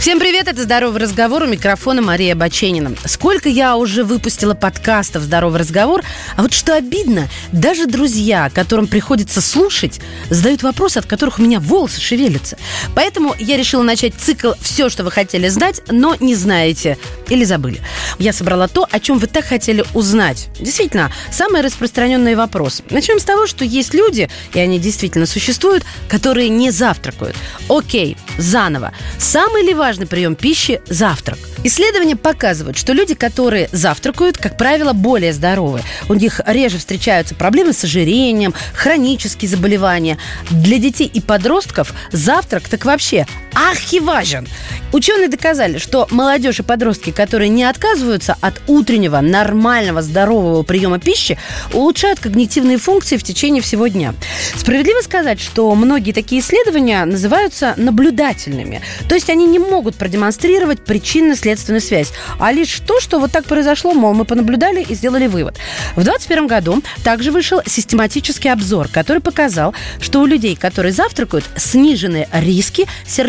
Всем привет, это «Здоровый разговор», у микрофона Мария Баченина. Сколько я уже выпустила подкастов «Здоровый разговор», а вот что обидно, даже друзья, которым приходится слушать, задают вопросы, от которых у меня волосы шевелятся. Поэтому я решила начать цикл «Все, что вы хотели знать, но не знаете или забыли». Я собрала то, о чем вы так хотели узнать. Действительно, самый распространенный вопрос. Начнем с того, что есть люди, и они действительно существуют, которые не завтракают. Окей, заново. Самый ли важный прием пищи – завтрак. Исследования показывают, что люди, которые завтракают, как правило, более здоровы. У них реже встречаются проблемы с ожирением, хронические заболевания. Для детей и подростков завтрак так вообще архиважен. Ученые доказали, что молодежь и подростки, которые не отказываются от утреннего, нормального, здорового приема пищи, улучшают когнитивные функции в течение всего дня. Справедливо сказать, что многие такие исследования называются наблюдательными. То есть они не могут продемонстрировать причинно-следственную связь, а лишь то, что вот так произошло, мол, мы понаблюдали и сделали вывод. В 2021 году также вышел систематический обзор, который показал, что у людей, которые завтракают, снижены риски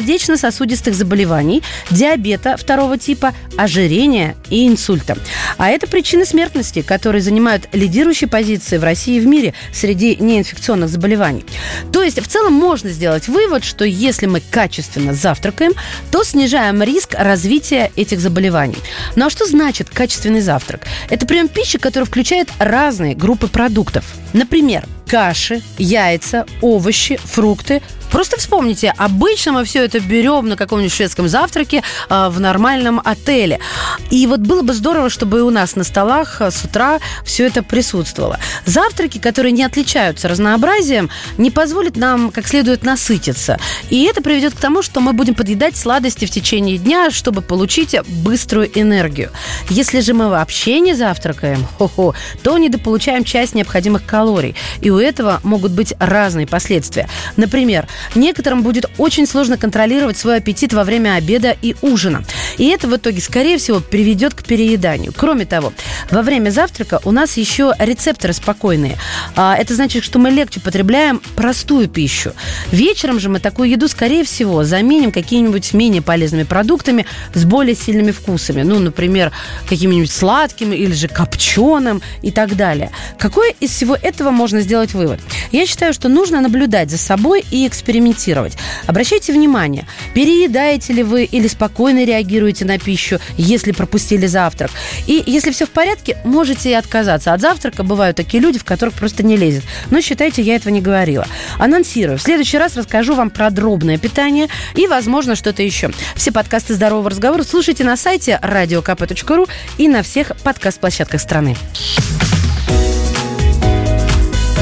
сердечно-сосудистых заболеваний, диабета второго типа, ожирения и инсульта. А это причины смертности, которые занимают лидирующие позиции в России и в мире среди неинфекционных заболеваний. То есть в целом можно сделать вывод, что если мы качественно завтракаем, то снижаем риск развития этих заболеваний. Ну а что значит качественный завтрак? Это прием пищи, который включает разные группы продуктов. Например, каши, яйца, овощи, фрукты, Просто вспомните, обычно мы все это берем на каком-нибудь шведском завтраке э, в нормальном отеле. И вот было бы здорово, чтобы у нас на столах с утра все это присутствовало. Завтраки, которые не отличаются разнообразием, не позволят нам как следует насытиться. И это приведет к тому, что мы будем подъедать сладости в течение дня, чтобы получить быструю энергию. Если же мы вообще не завтракаем, хо-хо, то недополучаем часть необходимых калорий. И у этого могут быть разные последствия. Например, некоторым будет очень сложно контролировать свой аппетит во время обеда и ужина. И это в итоге, скорее всего, приведет к перееданию. Кроме того, во время завтрака у нас еще рецепторы спокойные. А, это значит, что мы легче потребляем простую пищу. Вечером же мы такую еду, скорее всего, заменим какими-нибудь менее полезными продуктами с более сильными вкусами. Ну, например, каким-нибудь сладким или же копченым и так далее. Какой из всего этого можно сделать вывод? Я считаю, что нужно наблюдать за собой и экспериментировать. Обращайте внимание, переедаете ли вы или спокойно реагируете на пищу, если пропустили завтрак. И если все в порядке, можете и отказаться от завтрака. Бывают такие люди, в которых просто не лезет. Но считайте, я этого не говорила. Анонсирую. В следующий раз расскажу вам про дробное питание и, возможно, что-то еще. Все подкасты «Здорового разговора» слушайте на сайте radiokp.ru и на всех подкаст-площадках страны.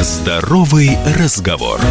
Здоровый разговор.